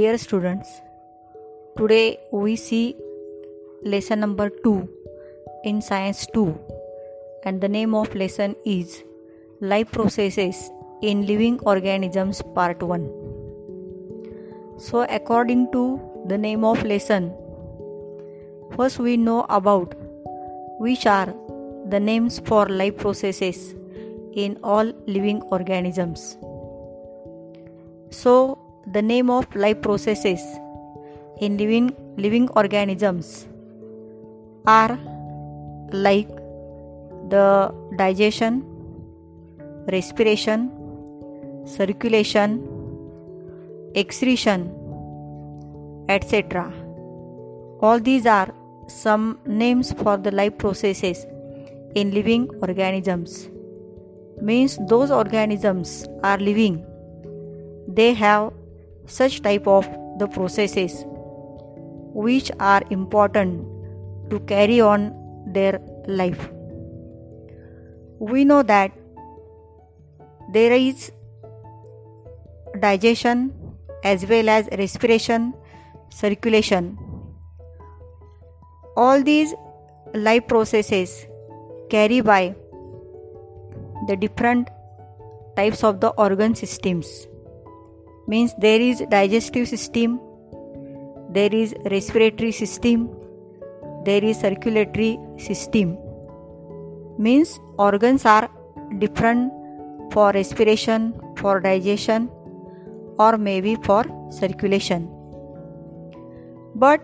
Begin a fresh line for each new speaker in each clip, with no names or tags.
Dear students, today we see lesson number 2 in science 2 and the name of lesson is life processes in living organisms part 1 so according to the name of lesson first we know about which are the names for life processes in all living organisms. So the name of life processes in living living organisms are like the digestion respiration circulation excretion etc all these are some names for the life processes in living organisms. Means those organisms are living. They have such type of the processes which are important to carry on their life. We know that there is digestion as well as respiration circulation. All these life processes carry by the different types of the organ systems means there is digestive system there is respiratory system there is circulatory system. Means organs are different for respiration for digestion or maybe for circulation. But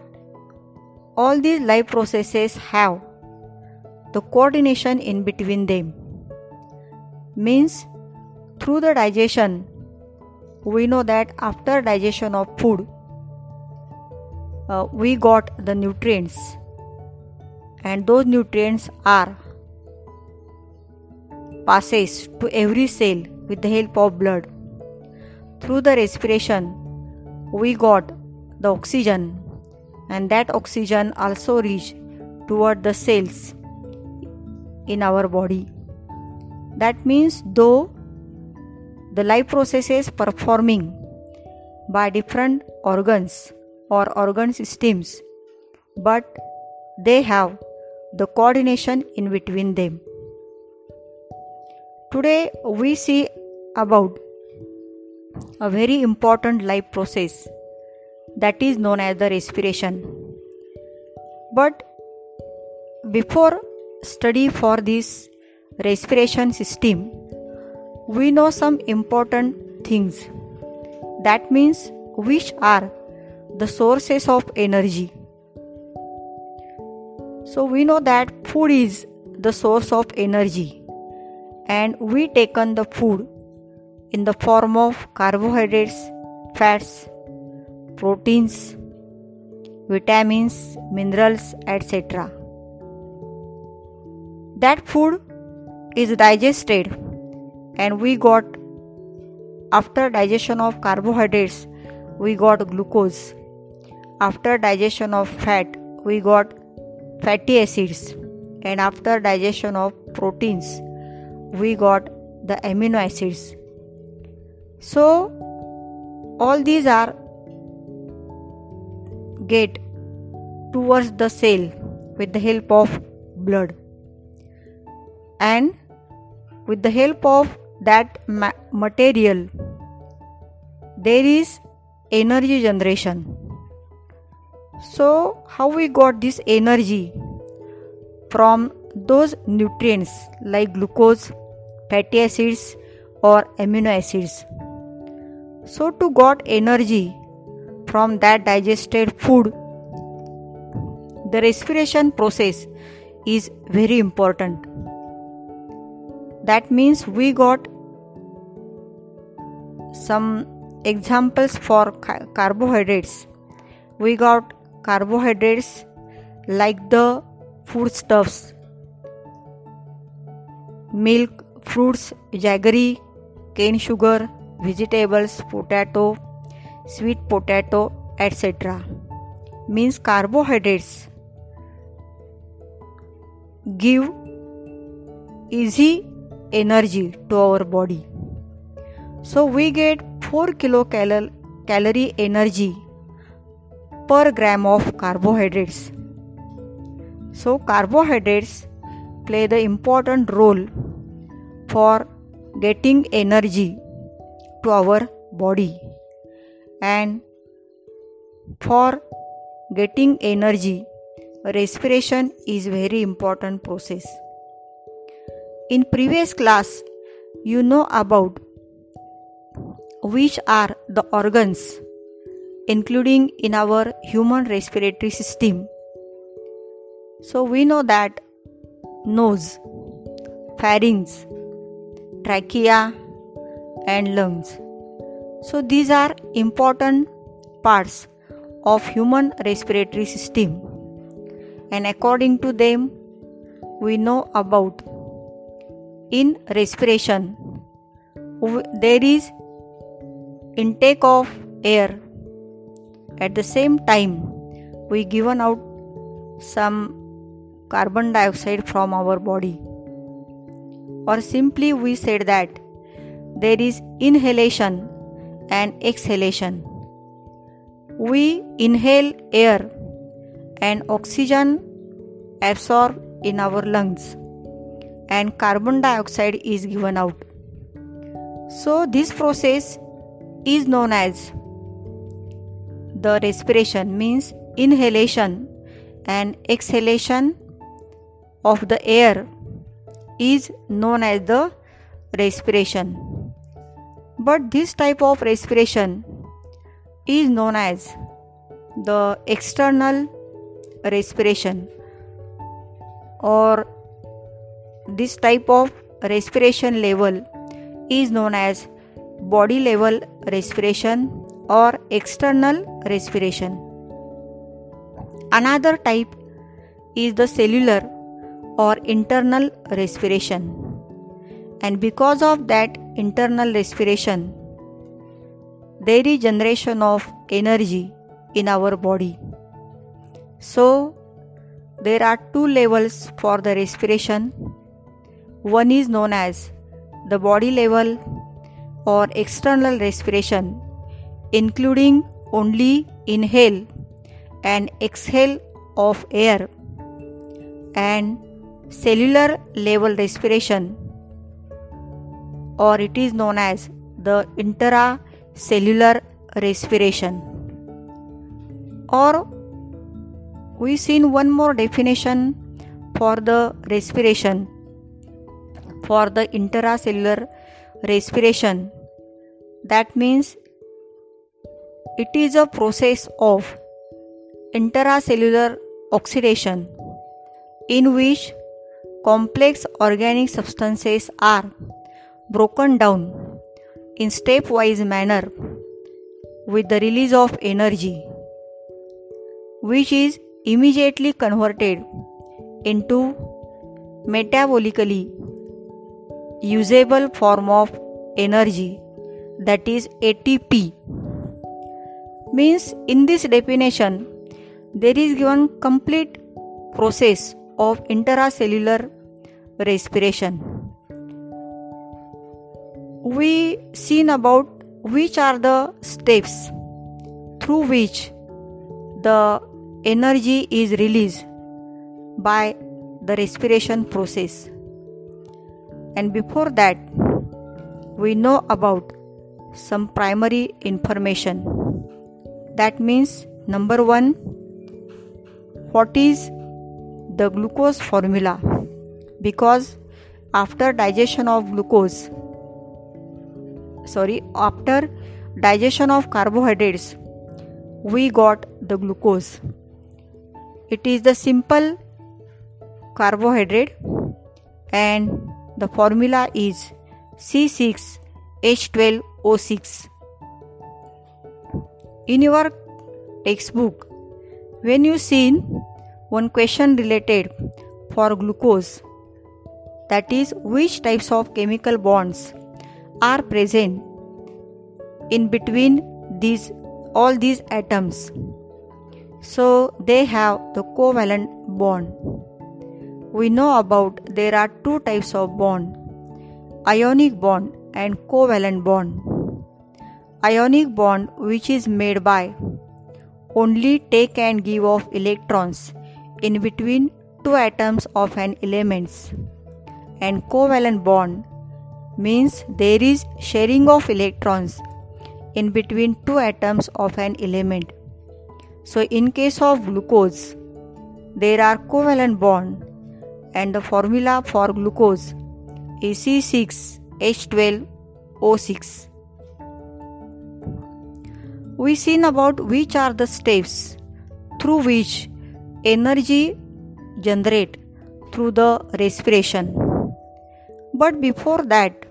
all these life processes have the coordination in between them. Means through the digestion we know that after digestion of food uh, we got the nutrients. And those nutrients are passes to every cell with the help of blood. Through the respiration we got the oxygen. And that oxygen also reach toward the cells in our body. That means though the life processes performing by different organs or organ systems but they have the coordination in between them. Today we see about a very important life process that is known as the respiration. But before study for this respiration system we know some important things. That means which are the sources of energy? So we know that food is the source of energy and we taken the food in the form of carbohydrates fats proteins vitamins minerals etc that food is digested and we got after digestion of carbohydrates we got glucose. After digestion of fat we got fatty acids. And after digestion of proteins we got the amino acids. So all these are get towards the cell with the help of blood. And with the help of that ma- material. There is energy generation. So how we got this energy? From those nutrients like glucose fatty acids or amino acids. So to got energy from that digested food the respiration process is very important. That means we got some examples for carbohydrates. We got carbohydrates like the foodstuffs, milk, fruits, jaggery, cane sugar, vegetables, potato, sweet potato, etc. Means carbohydrates give easy energy to our body. So we get 4 kilocalorie energy per gram of carbohydrates. So carbohydrates play the important role for getting energy to our body and for getting energy respiration is very important process in previous class you know about which are the organs including in our human respiratory system. So we know that nose pharynx trachea and lungs. So these are important parts of human respiratory system. And according to them we know about in respiration. There is intake of air. At the same time we given out some carbon dioxide from our body. Or simply we said that there is inhalation and exhalation. We inhale air and oxygen absorb in our lungs and carbon dioxide is given out. So this process is known as the respiration means inhalation and exhalation of the air is known as the respiration. But this type of respiration is known as the external respiration or this type of respiration level is known as body level respiration or external respiration. Another type is the cellular or internal respiration. And because of that internal respiration, there is generation of energy in our body. So, there are two levels for the respiration. One is known as the body level or external respiration, including only inhale and exhale of air, and cellular level respiration, or it is known as the intracellular respiration. Or we seen one more definition for the respiration for the intracellular respiration. That means it is a process of intracellular oxidation in which complex organic substances are broken down in stepwise manner with the release of energy which is immediately converted into metabolically usable form of energy that is ATP means in this definition there is given complete process of intracellular respiration we seen about which are the steps through which the energy is released by the respiration process. And before that, we know about some primary information. That means, number one, what is the glucose formula? Because after digestion of glucose, sorry, after digestion of carbohydrates, we got the glucose it is the simple carbohydrate and the formula is C6H12O6. In your textbook, when you seen one question related for glucose, that is, which types of chemical bonds are present in between these all these atoms so they have the covalent bond we know about there are two types of bond ionic bond and covalent bond ionic bond which is made by only take and give of electrons in between two atoms of an elements and covalent bond means there is sharing of electrons in between two atoms of an element. So in case of glucose there are covalent bond and the formula for glucose is C6H12O6. We seen about which are the steps through which energy generate through the respiration. But before that,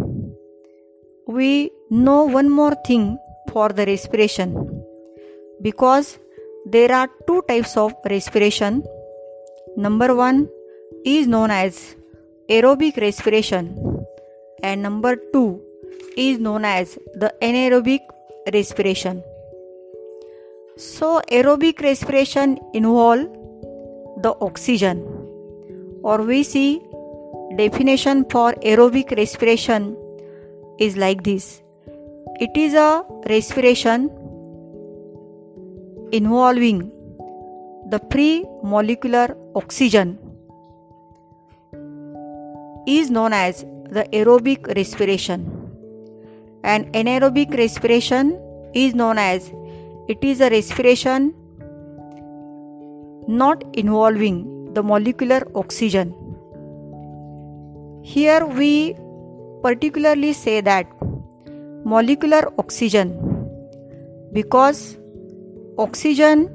we know one more thing for the respiration because there are two types of respiration. Number one is known as aerobic respiration, and number two is known as the anaerobic respiration. So, aerobic respiration involve the oxygen, or we see definition for aerobic respiration is like this it is a respiration involving the pre molecular oxygen is known as the aerobic respiration. And anaerobic respiration is known as it is a respiration not involving the molecular oxygen. Here we particularly say that molecular oxygen because oxygen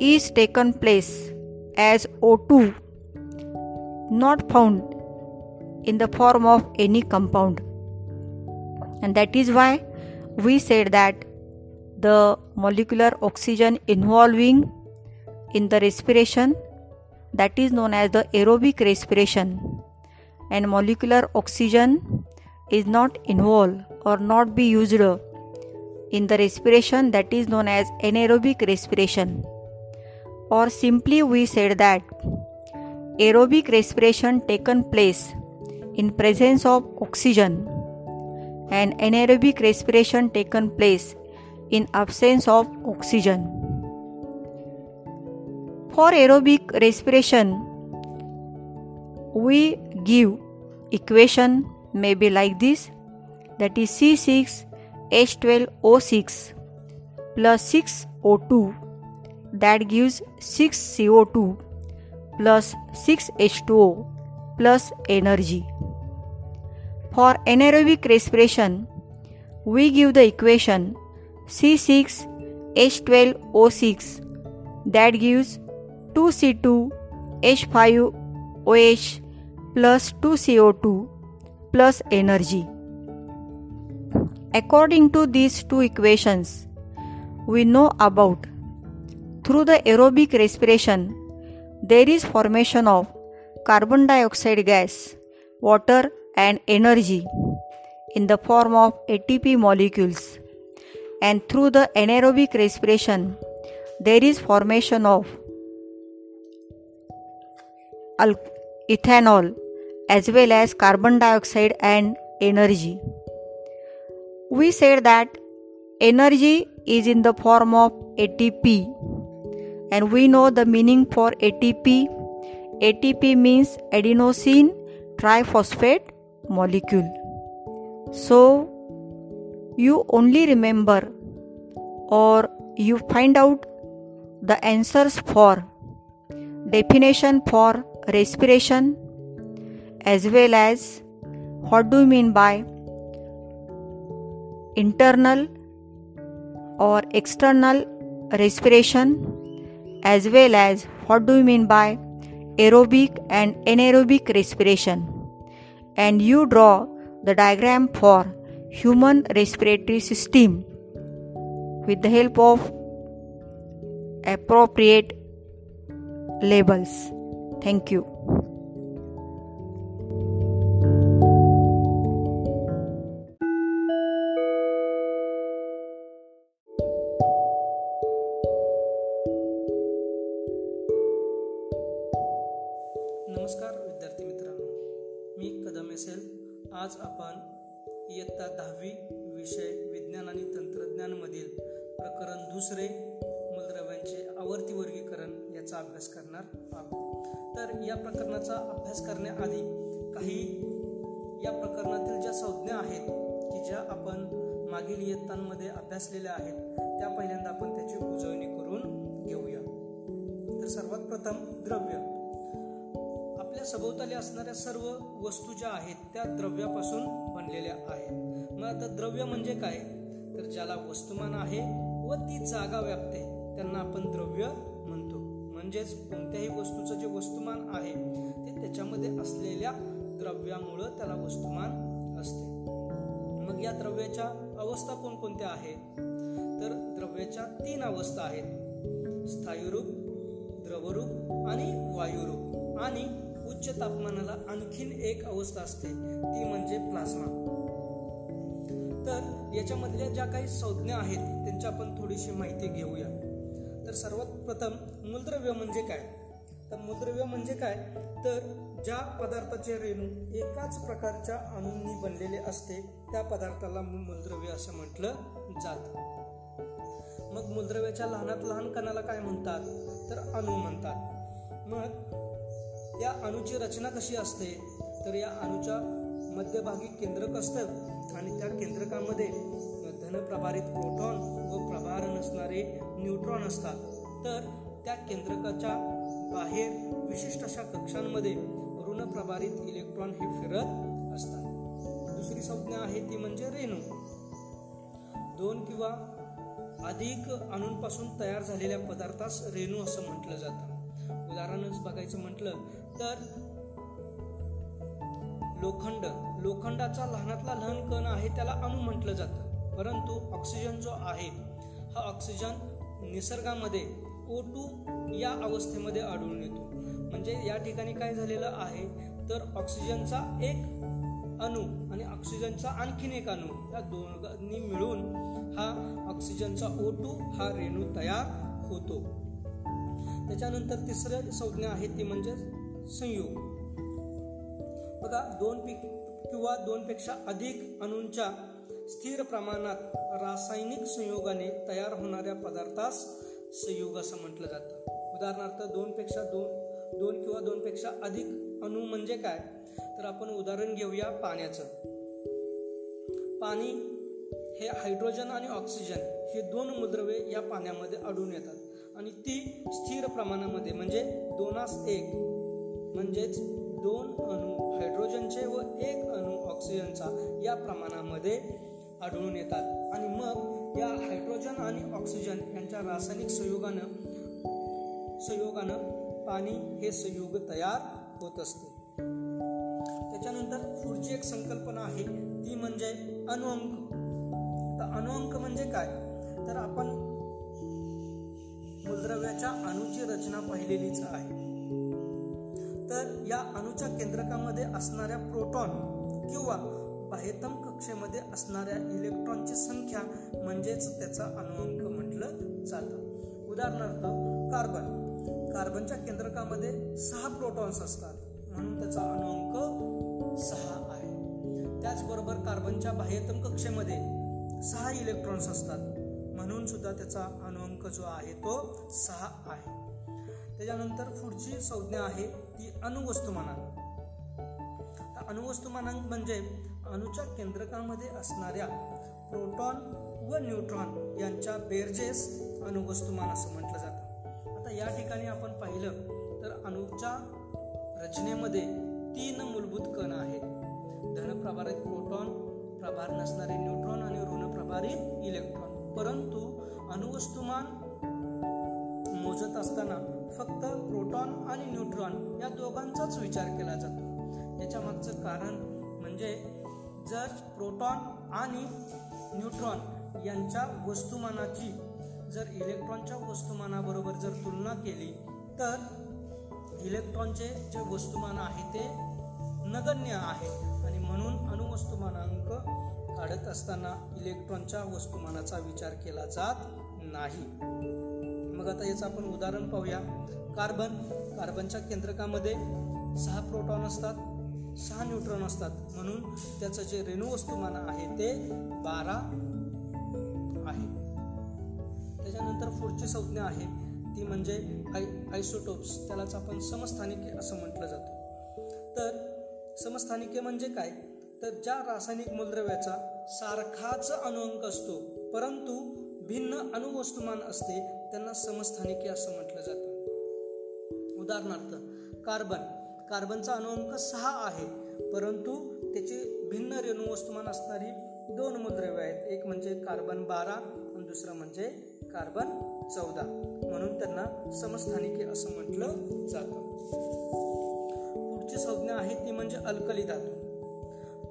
is taken place as O2 not found in the form of any compound. And that is why we said that the molecular oxygen involving in the respiration that is known as the aerobic respiration and molecular oxygen is not involved or not be used in the respiration that is known as anaerobic respiration. Or simply we said that aerobic respiration taken place in presence of oxygen and anaerobic respiration taken place in absence of oxygen. For aerobic respiration, we give equation may be like this that is C6H12O6 plus 6O2 that gives 6CO2 plus 6H2O plus energy. For anaerobic respiration, we give the equation C6H12O6 that gives 2C2H5OH plus 2CO2 plus energy. According to these two equations, we know about through the aerobic respiration there is formation of carbon dioxide gas, water and energy in the form of ATP molecules and through the anaerobic respiration there is formation of ethanol as well as carbon dioxide and energy. We said that energy is in the form of ATP and we know the meaning for ATP. ATP means adenosine triphosphate molecule. So you only remember or you find out the answers for definition for respiration as well as what do you mean by internal or external respiration as well as what do you mean by aerobic and anaerobic respiration. And you draw the diagram for human respiratory system with the help of appropriate labels. Thank you.
नमस्कार विद्यार्थी मित्रांनो. मी कदम एसेल आज आपण इयत्ता दहावी विषय विज्ञान आणि तंत्रज्ञानमधील प्रकरण दुसरे मूलद्रव्यांचे आवर्ती वर्गीकरण याचा अभ्यास करणार आहोत. तर या प्रकरणाचा अभ्यास करण्याआधी काही या प्रकरणातील ज्या संज्ञा आहेत की ज्या आपण मागील इयत्तांमध्ये अभ्यासलेल्या आहेत त्या पहिल्यांदा आपण त्याची उजळणी करून घेऊया. तर सर्वात प्रथम द्रव्य. सभोवताली असणाऱ्या सर्व वस्तू ज्या आहेत त्या द्रव्यापासून बनलेल्या आहेत. मग आता द्रव्य म्हणजे काय? तर ज्याला वस्तुमान आहे व ती जागा व्यापते त्यांना आपण द्रव्य म्हणतो. म्हणजेच कोणत्याही वस्तूचं जे वस्तुमान आहे ते त्याच्यामध्ये असलेल्या द्रव्यामुळं त्याला वस्तुमान असते. मग या द्रव्याच्या अवस्था कोणकोणत्या आहेत? तर द्रव्याच्या तीन अवस्था आहेत. स्थायुरूप उच्च तापमानाला आणखीन एक अवस्था असते ती म्हणजे प्लाझ्मा. तर याच्यामधल्या ज्या काही संज्ञा आहेत त्यांची आपण थोडीशी माहिती घेऊया. तर सर्वात प्रथम मूलद्रव्य म्हणजे काय? तर मूलद्रव्य म्हणजे काय? तर ज्या पदार्थाचे रेणू एकाच प्रकारच्या अणूंनी बनलेले असते त्या पदार्थाला मूलद्रव्य असं म्हटलं जातं. मग मूलद्रव्याच्या लहानात लहान कणाला काय म्हणतात? तर अणू म्हणतात. मग या अणूची रचना कशी असते? तर या अणूच्या मध्यभागी केंद्रक असतं आणि त्या केंद्रकामध्ये धनप्रभारित प्रोटॉन व प्रभार नसणारे न्यूट्रॉन असतात. तर त्या केंद्रकाच्या बाहेर विशिष्ट अशा कक्षांमध्ये ऋण प्रभारित इलेक्ट्रॉन हे फिरत असतात. दुसरी संज्ञा आहे ती म्हणजे रेणू. दोन किंवा अधिक अणूंपासून तयार झालेल्या पदार्थास रेणू असं म्हटलं जातं. उदाहरणच बघायचं म्हटलं तर लोखंड. लोखंडाचा लहानातला लहान कण आहे त्याला अणू म्हटलं जातं. परंतु ऑक्सिजन जो आहे हा ऑक्सिजन निसर्गामध्ये ओ टू या अवस्थेमध्ये आढळून येतो. म्हणजे या ठिकाणी काय झालेलं आहे तर ऑक्सिजनचा एक अणू आणि ऑक्सिजनचा आणखीन एक अणू या दोन्ही मिळून हा ऑक्सिजनचा ओ टू हा रेणू तयार होतो. त्याच्यानंतर तिसरं संज्ञा आहे ती म्हणजे संयोग. बघा दोन पी किंवा दोनपेक्षा अधिक अणूंच्या स्थिर प्रमाणात रासायनिक संयोगाने तयार होणाऱ्या पदार्थास संयोग असं म्हटलं जातं. उदाहरणार्थ दोनपेक्षा दोन दोन किंवा दोनपेक्षा अधिक अणू म्हणजे काय? तर आपण उदाहरण घेऊया पाण्याचं. पाणी हे हायड्रोजन आणि ऑक्सिजन हे दोन मूलद्रव्ये या पाण्यामध्ये आढळून येतात. आणि ती स्थिर प्रमाणामध्ये म्हणजे दोनास एक म्हणजेच दोन अणू हायड्रोजनचे व एक अणू ऑक्सिजनचा या प्रमाणामध्ये आढळून येतात. आणि मग या हायड्रोजन आणि ऑक्सिजन यांच्या रासायनिक संयोगानं संयोगानं पाणी हे संयोग तयार होत असते. त्याच्यानंतर पुढची एक संकल्पना आहे ती म्हणजे अणुअंक तर अणुअंक म्हणजे काय? तर आपण मूलद्रव्याच्या अणूची रचना पाहिलेलीच आहे. तर या अणूच्या केंद्रकामध्ये असणाऱ्या प्रोटॉन किंवा बाह्यतम कक्षेमध्ये असणाऱ्या इलेक्ट्रॉनची संख्या म्हणजेच त्याचा अणुअंक म्हटलं जातं. उदाहरणार्थ कार्बन. कार्बनच्या केंद्रकामध्ये सहा प्रोटॉन्स असतात. म्हणून त्याचा अणुअंक सहा आहे. त्याचबरोबर कार्बनच्या बाह्यतम कक्षेमध्ये सहा इलेक्ट्रॉन्स असतात. म्हणून सुद्धा त्याचा अणुअंक जो आहे तो सहा आहे. त्याच्यानंतर पुढची संज्ञा आहे ती अणुवस्तुमानांक अणुवस्तुमानांक म्हणजे अणूच्या केंद्रकामध्ये असणाऱ्या प्रोटॉन व न्यूट्रॉन यांच्या बेरजेस अणुवस्तुमान असं म्हटलं जातं. आता या ठिकाणी आपण पाहिलं तर अणूच्या रचनेमध्ये तीन मूलभूत कण आहेत. धनप्रभारित प्रोटॉन प्रभार नसणारे न्यूट्रॉन आणि ऋणप्रभारित इलेक्ट्रॉन. परंतु अणुवस्तुमान मोजत असताना फक्त प्रोटॉन आणि न्यूट्रॉन या दोघांचाच विचार केला जातो. याच्या मागचं कारण म्हणजे जर प्रोटॉन आणि न्यूट्रॉन यांच्या वस्तुमानाची जर इलेक्ट्रॉनच्या वस्तुमानाबरोबर जर तुलना केली तर इलेक्ट्रॉनचे जे वस्तुमान आहे ते नगण्य आहे आणि म्हणून अणुवस्तुमानांक काढत असताना इलेक्ट्रॉनच्या वस्तुमानाचा विचार केला जात नाही. मग आता याचं आपण उदाहरण पाहूया. कार्बन कार्बनच्या केंद्रकामध्ये सहा प्रोटॉन असतात सहा न्यूट्रॉन असतात. म्हणून त्याचं जे रेणू वस्तुमान आहे ते बारा आहे. त्याच्यानंतर पुढची संज्ञा आहे ती म्हणजे आय आयसोटोप्स. त्यालाच आपण समस्थानिके असं म्हटलं जातं. तर समस्थानिके म्हणजे काय? तर ज्या रासायनिक मूलद्रव्याचा सारखाच अनुअंक असतो परंतु भिन्न अणुवस्तुमान असते त्यांना समस्थानिके असं म्हटलं जातं. उदाहरणार्थ कार्बन. कार्बनचा अणुअंक सहा आहे परंतु त्याचे भिन्न रेणुवस्तुमान असणारी दोन मूलद्रव्य आहेत. एक म्हणजे कार्बन बारा आणि दुसरं म्हणजे कार्बन चौदा. म्हणून त्यांना समस्थानिके असं म्हटलं जातं. पुढची संज्ञा आहे ती म्हणजे अल्कली धातू.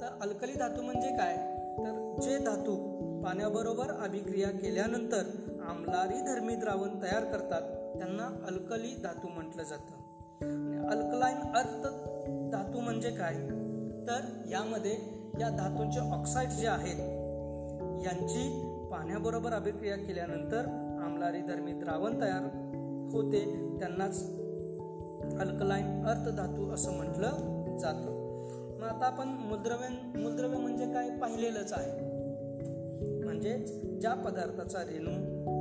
तर अल्कली धातू म्हणजे काय? तर जे धातू पाण्याबरोबर अभिक्रिया केल्यानंतर आमलारी धर्मी द्रावण तयार करतात. त्यांना अल्कली धातू म्हटलं जातं. अल्कलाईन अर्थ धातू म्हणजे काय? तर यामध्ये या धातूंचे ऑक्साईड जे आहेत यांची पाण्याबरोबर अभिक्रिया केल्यानंतर आमलारी धर्मी द्रावण तयार होते. त्यांनाच अल्कलाईन अर्थ धातू असं म्हटलं जातं. मग आता आपण मूलद्रव्य मूलद्रव्य म्हणजे काय? पाहिलेलंच आहे. म्हणजेच ज्या पदार्थाचा रेणू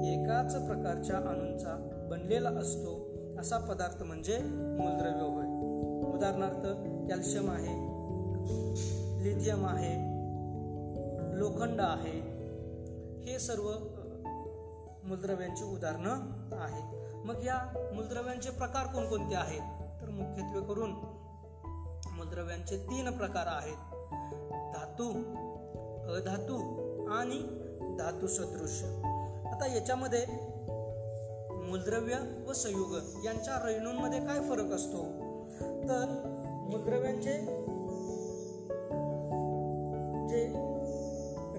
एकाच प्रकारच्या अणूंचा बनलेला असतो असा पदार्थ म्हणजे मूलद्रव्य होय. उदाहरणार्थ कॅल्शियम आहे लिथियम आहे लोखंड आहे हे सर्व मूलद्रव्यांची उदाहरणं आहेत. मग या मूलद्रव्यांचे प्रकार कोणकोणते आहेत? तर मुख्यत्वे करून मूलद्रव्यांचे तीन प्रकार आहेत. धातू अधातू आणि धातू सदृश. आता याच्यामध्ये मूलद्रव्य व संयुग यांच्या रेणूंमध्ये काय फरक असतो? तर मूलद्रव्यांचे जे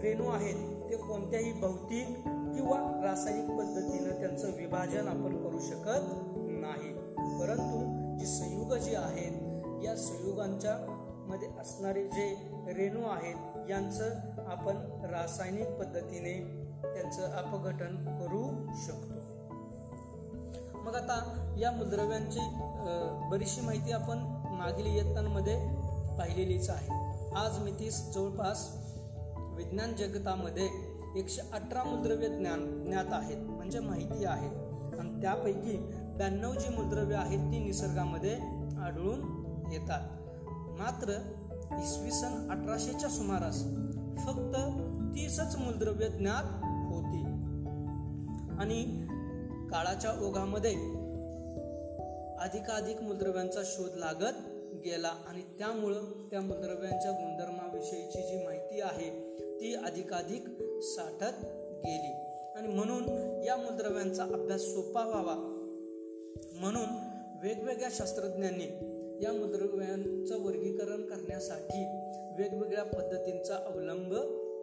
रेणू आहेत ते कोणत्याही भौतिक किंवा रासायनिक पद्धतीनं त्यांचं विभाजन आपण करू शकत नाही. परंतु जी संयुग जी आहेत या संयुगांच्या मध्ये असणारे जे रेणू आहेत यांचं आपण रासायनिक पद्धतीने त्यांचं अपघटन करू शकतो. मग आता या मूलद्रव्यांची बरीचशी माहिती आपण मागील इयत्तांमध्ये पाहिलेलीच आहे. आज मी तीस जवळपास विज्ञान जगतामध्ये एकशे अठरा मूलद्रव्य ज्ञान ज्ञात आहेत म्हणजे माहिती आहे. आणि त्यापैकी ब्याण्णव जी मूलद्रव्य आहेत ती निसर्गामध्ये आढळून येतात. मात्र इसवी सन अठराशेच्या सुमारास फक्त तीसच मूलद्रव्य ज्ञात होती. आणि काळाच्या ओघामध्ये अधिकाधिक मूलद्रव्यांचा शोध लागत गेला आणि त्यामुळं त्या मूलद्रव्यांच्या गुणधर्माविषयीची जी माहिती आहे ती अधिकाधिक साठत गेली. आणि म्हणून या मूलद्रव्यांचा अभ्यास सोपा व्हावा. म्हणून वेगवेगळ्या शास्त्रज्ञांनी या मूलद्रव्यांचं वर्गीकरण करण्यासाठी वेगवेगळ्या पद्धतींचा अवलंब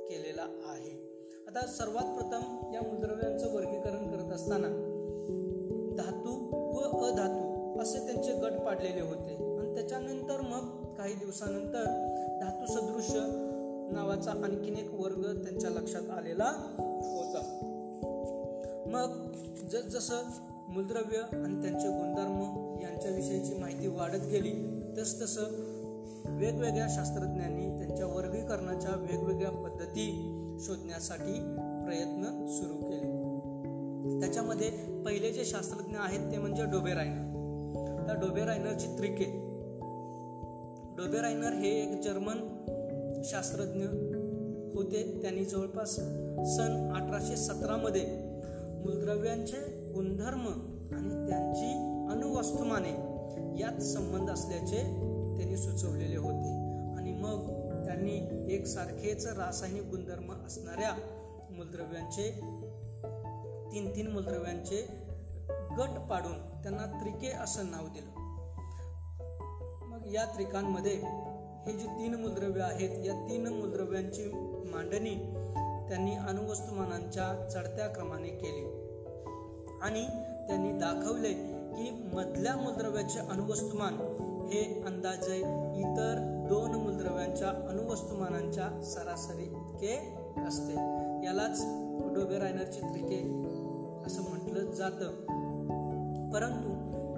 केलेला आहे. आता सर्वात प्रथम या मूलद्रव्यांचं वर्गीकरण करत असताना धातू व अधातू असे त्यांचे गट पाडलेले होते. आणि त्याच्यानंतर मग काही दिवसानंतर धातू सदृश नावाचा आणखीन एक वर्ग त्यांच्या लक्षात आलेला होता. मग जसजसं मूलद्रव्य आणि त्यांचे गुणधर्म यांच्याविषयीची माहिती वाढत गेली. तसतसं वेगवेगळ्या शास्त्रज्ञांनी त्यांच्या वर्गीकरणाच्या वेगवेगळ्या पद्धती शोधण्यासाठी प्रयत्न सुरू केले. त्याच्यामध्ये पहिले जे शास्त्रज्ञ आहेत ते म्हणजे डोबेरायनर त्या डोबेरायनरची त्रिके. डोबेरायनर हे एक जर्मन शास्त्रज्ञ होते. त्यांनी जवळपास सन अठराशे सतरामध्ये मूलद्रव्यांचे गुणधर्म आणि त्यांची अणुवस्तुमाने यात संबंध असल्याचे त्यांनी सुचवलेले होते. आणि मग त्यांनी एकसारखेच रासायनिक गुणधर्म असणाऱ्या मूलद्रव्यांचे तीन तीन मूलद्रव्यांचे गट पाडून त्यांना त्रिके असं नाव दिलं. मग या त्रिकांमध्ये हे जी तीन मूलद्रव्य आहेत या तीन मूलद्रव्यांची मांडणी त्यांनी अणुवस्तुमानांच्या चढत्या क्रमाने केली. आणि त्यांनी दाखवले की मधल्या मूलद्रव्याचे अणुवस्तुमान हे अंदाजे इतर दोन मूलद्रव्यांच्या अणुवस्तुमानांच्या सरासरी इतके असते. यालाच डोबेरायनरचे त्रिके असं म्हटलं जातं. परंतु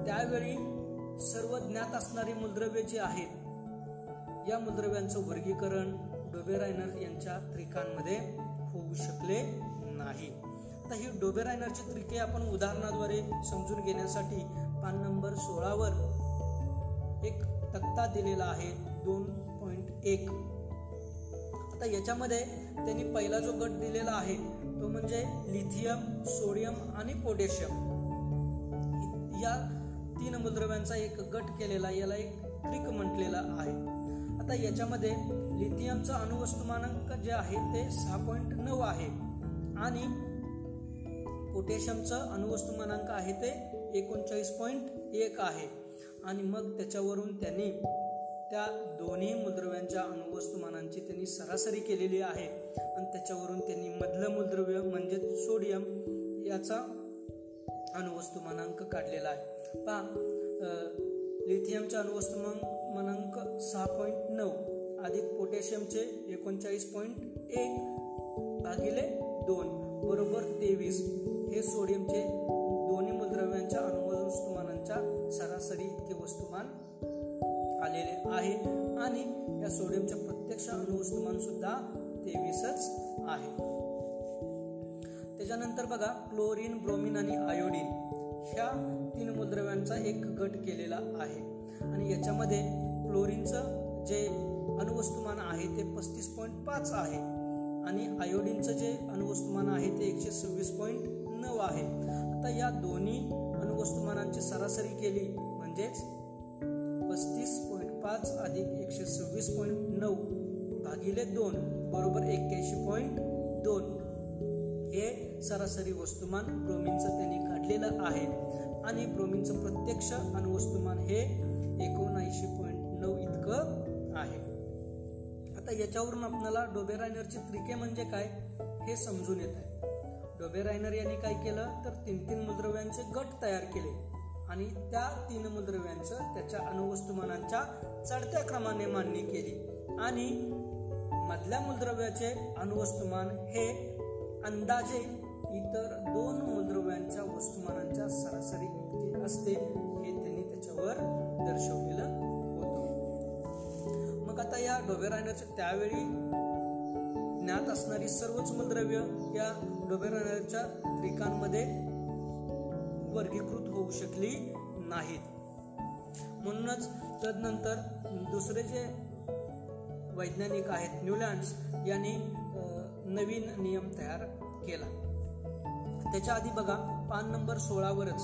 त्यावेळी सर्व ज्ञात असणारी मूलद्रव्ये जी आहेत या मूलद्रव्यांचं वर्गीकरण डोबेरायनर यांच्या त्रिकांमध्ये होऊ शकले नाही. आता ही डोबेरायनरची त्रिके आपण उदाहरणाद्वारे समजून घेण्यासाठी पान नंबर सोळावर एक तक्ता दिलेला आहे. दोन पॉईंट एक. आता याच्यामध्ये त्यांनी पहिला जो गट दिलेला आहे तो म्हणजे लिथियम सोडियम आणि पोटॅशियम या तीन मूलद्रव्यांचा एक गट केलेला याला एक ट्रिक म्हटलेला आहे. आता याच्यामध्ये लिथियमचं अणुवस्तुमानांक जे आहे ते सहा पॉईंट नऊ आहे. आणि पोटॅशियमचं अणुवस्तुमानांक आहे ते एकोणचाळीस पॉईंट एक आहे. आणि मग त्याच्यावरून त्यांनी त्या दोन्ही मूलद्रव्यांच्या अणुवस्तुमानांची त्यांनी सरासरी केलेली आहे. आणि त्याच्यावरून त्यांनी मधलं मूलद्रव्य म्हणजे सोडियम याचा अणुवस्तुमानांक काढलेला आहे. पहा लिथियमचा अणुवस्तुमानांक सहा पॉईंट नऊ अधिक पोटॅशियमचे एकोणचाळीस पॉईंट एक भागिले दोन. बरोबर तेवीस. हे सोडियमचे दोन्ही मूलद्रव्यांच्या अणुवस्तुमानांच्या सरासरी इतके वस्तुमान आलेले आहे. आणि या सोडियमचे प्रत्यक्ष अणुवस्तुमान सुद्धा तेवीसच आहे. त्याच्यानंतर बघा क्लोरीन ब्रोमिन आणि आयोडीन ह्या तीन मूलद्रव्यांचा एक गट केलेला आहे. आणि याच्यामध्ये क्लोरीनचं जे अणुवस्तुमान आहे ते पस्तीस पॉईंट पाच आहे. आणि आयोडीनचं जे अणुवस्तुमान आहे ते एकशे सव्वीस पॉईंट नऊ आहे. आता या दोन्ही अणुवस्तुमानांची सरासरी केली म्हणजेच पस्तीस पॉईंट पाच अधिक एकशे सव्वीस पॉईंट नऊ भागिले दोन बरोबर एक्क्याऐंशी पॉईंट दोन हे सरासरी वस्तुमान ब्रोमिनचं त्यांनी काढलेलं आहे. आणि ब्रोमिनचं प्रत्यक्ष अणुवस्तुमान हे एकोणऐंशी पॉईंट नऊ इतकं आता याच्यावरून आपल्याला डोबे डोबेरायनरची त्रिके म्हणजे काय हे समजून येत आहे. डोबे रायनर यांनी काय केलं? तर तीन तीन मूलद्रव्यांचे गट तयार केले. आणि त्या तीन मूलद्रव्यांचं त्याच्या अणुवस्तुमानांच्या चढत्या क्रमाने मांडणी केली. आणि मधल्या मूलद्रव्याचे अणुवस्तुमान हे अंदाजे इतर दोन आता त्यावेळी ज्ञात असणारी सर्वच मूलद्रव्य या डोबेरायनरच्या त्रिकांमध्ये वर्गीकृत होऊ शकली नाहीत. म्हणूनच तदनंतर दुसरे जे वैज्ञानिक आहेत न्यूलँड्स यांनी नवीन नियम तयार केला. त्याच्या आधी बघा पान नंबर सोळावरच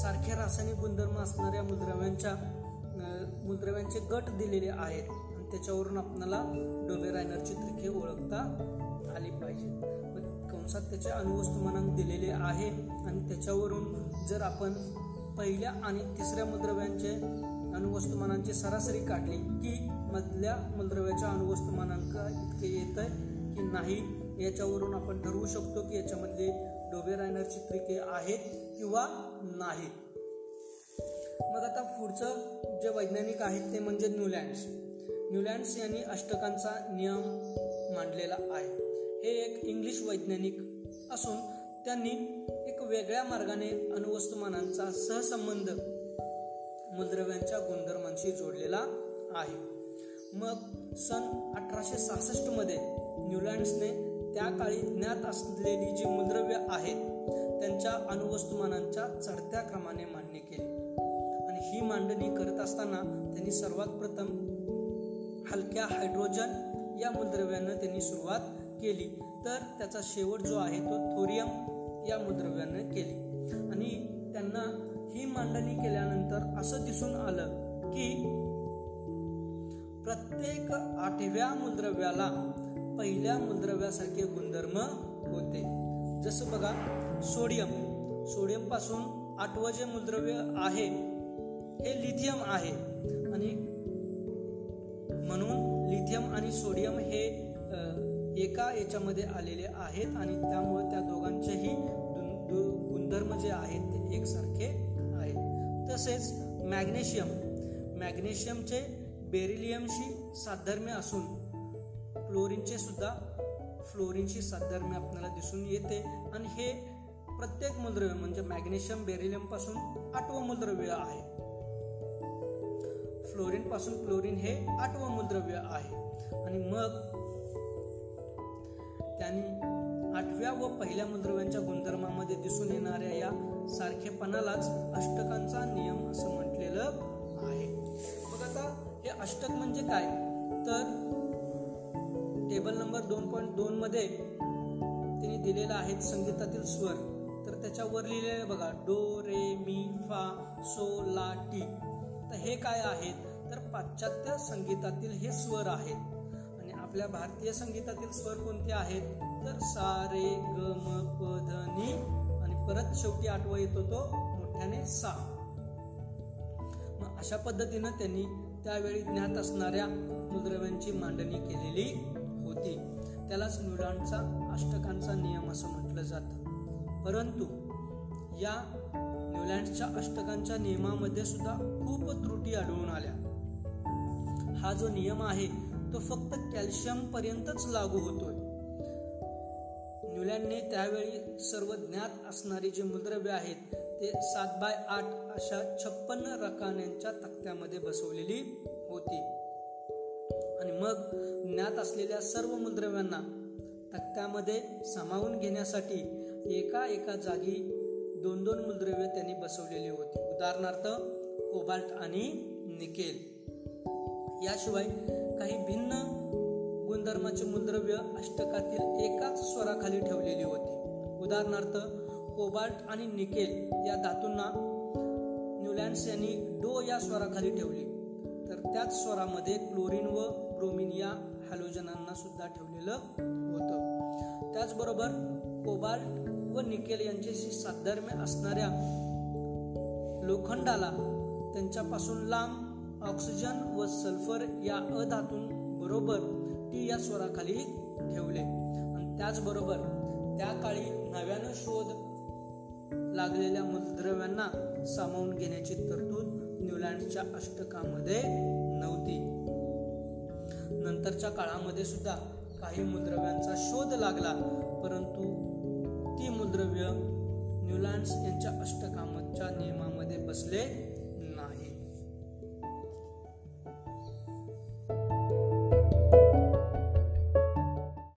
सारख्या रासायनिक गुणधर्म असणाऱ्या मूलद्रव्यांच्या मूलद्रव्यांचे गट दिलेले आहेत. त्याच्यावरून आपल्याला डोबेरायनरची त्रिके ओळखता आली पाहिजे कंसात त्याचे अणुवस्तुमानांक दिलेले आहे आणि त्याच्यावरून जर आपण पहिल्या आणि तिसऱ्या मूलद्रव्यांचे अणुवस्तुमानांची सरासरी काढली की मधल्या मूलद्रव्याच्या अणुवस्तुमानांक इतके येत आहे की नाही याच्यावरून आपण ठरवू शकतो की याच्यामध्ये डोबे रायनरची त्रिके आहेत किंवा नाहीत मग आता पुढचं जे वैज्ञानिक आहेत ते म्हणजे न्यूलँड्स. न्यूलँड्स यांनी अष्टकांचा नियम मांडलेला आहे. हे एक इंग्लिश वैज्ञानिक असून त्यांनी एक वेगळ्या मार्गाने अणुवस्तुमानांचा सहसंबंध मूलद्रव्यांच्या गुणधर्मांशी जोडलेला आहे. मग सन अठराशे सहासष्टमध्ये न्यूलँड्सने त्या काळी ज्ञात असलेली जी मूलद्रव्य आहेत त्यांच्या अणुवस्तुमानांच्या चढत्या क्रमाने मांडणी केली. आणि ही मांडणी करत असताना त्यांनी सर्वात प्रथम हलक्या हायड्रोजन या मूलद्रव्यानं त्यांनी सुरुवात केली. तर त्याचा शेवट जो आहे तो थोरियम या मूलद्रव्यानं केली. आणि त्यांना ही मांडणी केल्यानंतर असं दिसून आलं की प्रत्येक आठव्या मूलद्रव्याला पहिल्या मूलद्रव्यासारखे गुणधर्म होते. जसं बघा सोडियम. सोडियमपासून आठवं जे मूलद्रव्य आहे हे लिथियम आहे. आणि आणि सोडियम हे एका याच्यामध्ये आलेले आहेत आणि त्यामुळे त्या दोघांचेही दु- गुणधर्म जे आहेत ते एकसारखे आहेत. तसेच मॅग्नेशियम मॅग्नेशियमचे बेरिलियमशी साधर्म्य असून क्लोरीनचे सुद्धा फ्लोरीनशी साधर्म्य आपल्याला दिसून येते. आणि हे प्रत्येक मूलद्रव्य म्हणजे मॅग्नेशियम बेरिलियमपासून आठवं मूलद्रव्य आहे. फ्लोरीन पासून क्लोरीन हे आठवं मूलद्रव्य आहे. आणि मग त्यांनी आठव्या व पहिल्या मूलद्रव्यांच्या गुणधर्मामध्ये दिसून येणाऱ्या या सारखेपणालाच अष्टकांचा नियम असं म्हटलेलं आहे. मग आता हे अष्टक म्हणजे काय? तर टेबल नंबर दोन पॉईंट दोन मध्ये त्यांनी दिलेला आहेत संगीतातील स्वर. तर त्याच्यावर लिहिलेले बघा डो रे मी फा सो ला टी. तर हे काय आहेत? तर पाश्चात्य संगीतातील हे स्वर आहेत. आणि आपल्या भारतीय संगीतातील स्वर कोणते आहेत? तर सा रे ग म प ध नी. आणि परत शेवटी आठवा येतो तो मोठ्याने सा. मग अशा पद्धतीनं त्यांनी त्यावेळी ज्ञात असणाऱ्या मूलद्रव्यांची मांडणी केलेली होती. त्यालाच न्यूलँडचा अष्टकांचा नियम असं म्हटलं जातं. परंतु या न्यूलँडच्या अष्टकांच्या नियमामध्ये सुद्धा खूप त्रुटी आढळून आल्या. हा जो नियम आहे तो फक्त कॅल्शियम पर्यंतच लागू होतोय. न्यूलँडने त्यावेळी सर्व ज्ञात असणारी जे मूलद्रव्य आहेत ते सात बाय आठ अशा छप्पन्न रकान्यांच्या तक्त्यामध्ये बसवलेली होती. आणि मग ज्ञात असलेल्या सर्व मूलद्रव्यांना तक्त्यामध्ये सामावून घेण्यासाठी एका एका जागी दोन दोन मूलद्रव्य त्यांनी बसवलेली होती. उदाहरणार्थ कोबाल्ट आणि निकेल. याशिवाय काही भिन्न गुणधर्माचे मूलद्रव्य अष्टकातील एकाच स्वराखाली ठेवलेली होती. उदाहरणार्थ कोबाल्ट आणि निकेल या धातूंना न्यूलँड्स यांनी डो या स्वराखाली ठेवली. तर त्याच स्वरामध्ये क्लोरीन व ब्रोमिन या हॅलोजनांना सुद्धा ठेवलेलं होतं. त्याचबरोबर कोबाल्ट व निकेल यांच्याशी साधर्म्य असणाऱ्या लोखंडाला त्यांच्यापासून लांब ऑक्सिजन व सल्फर या अधातून बरोबर टी या स्वराखाली ठेवले. आणि त्याचबरोबर त्या काळी नव्यानं शोध लागलेल्या मूलद्रव्यांना सामावून घेण्याची तरतूद न्यूलँडच्या अष्टकामध्ये नव्हती. नंतरच्या काळामध्ये सुद्धा काही मूलद्रव्यांचा शोध लागला परंतु ती मूलद्रव्य न्यूलँड्स यांच्या अष्टकामाच्या नियमामध्ये बसले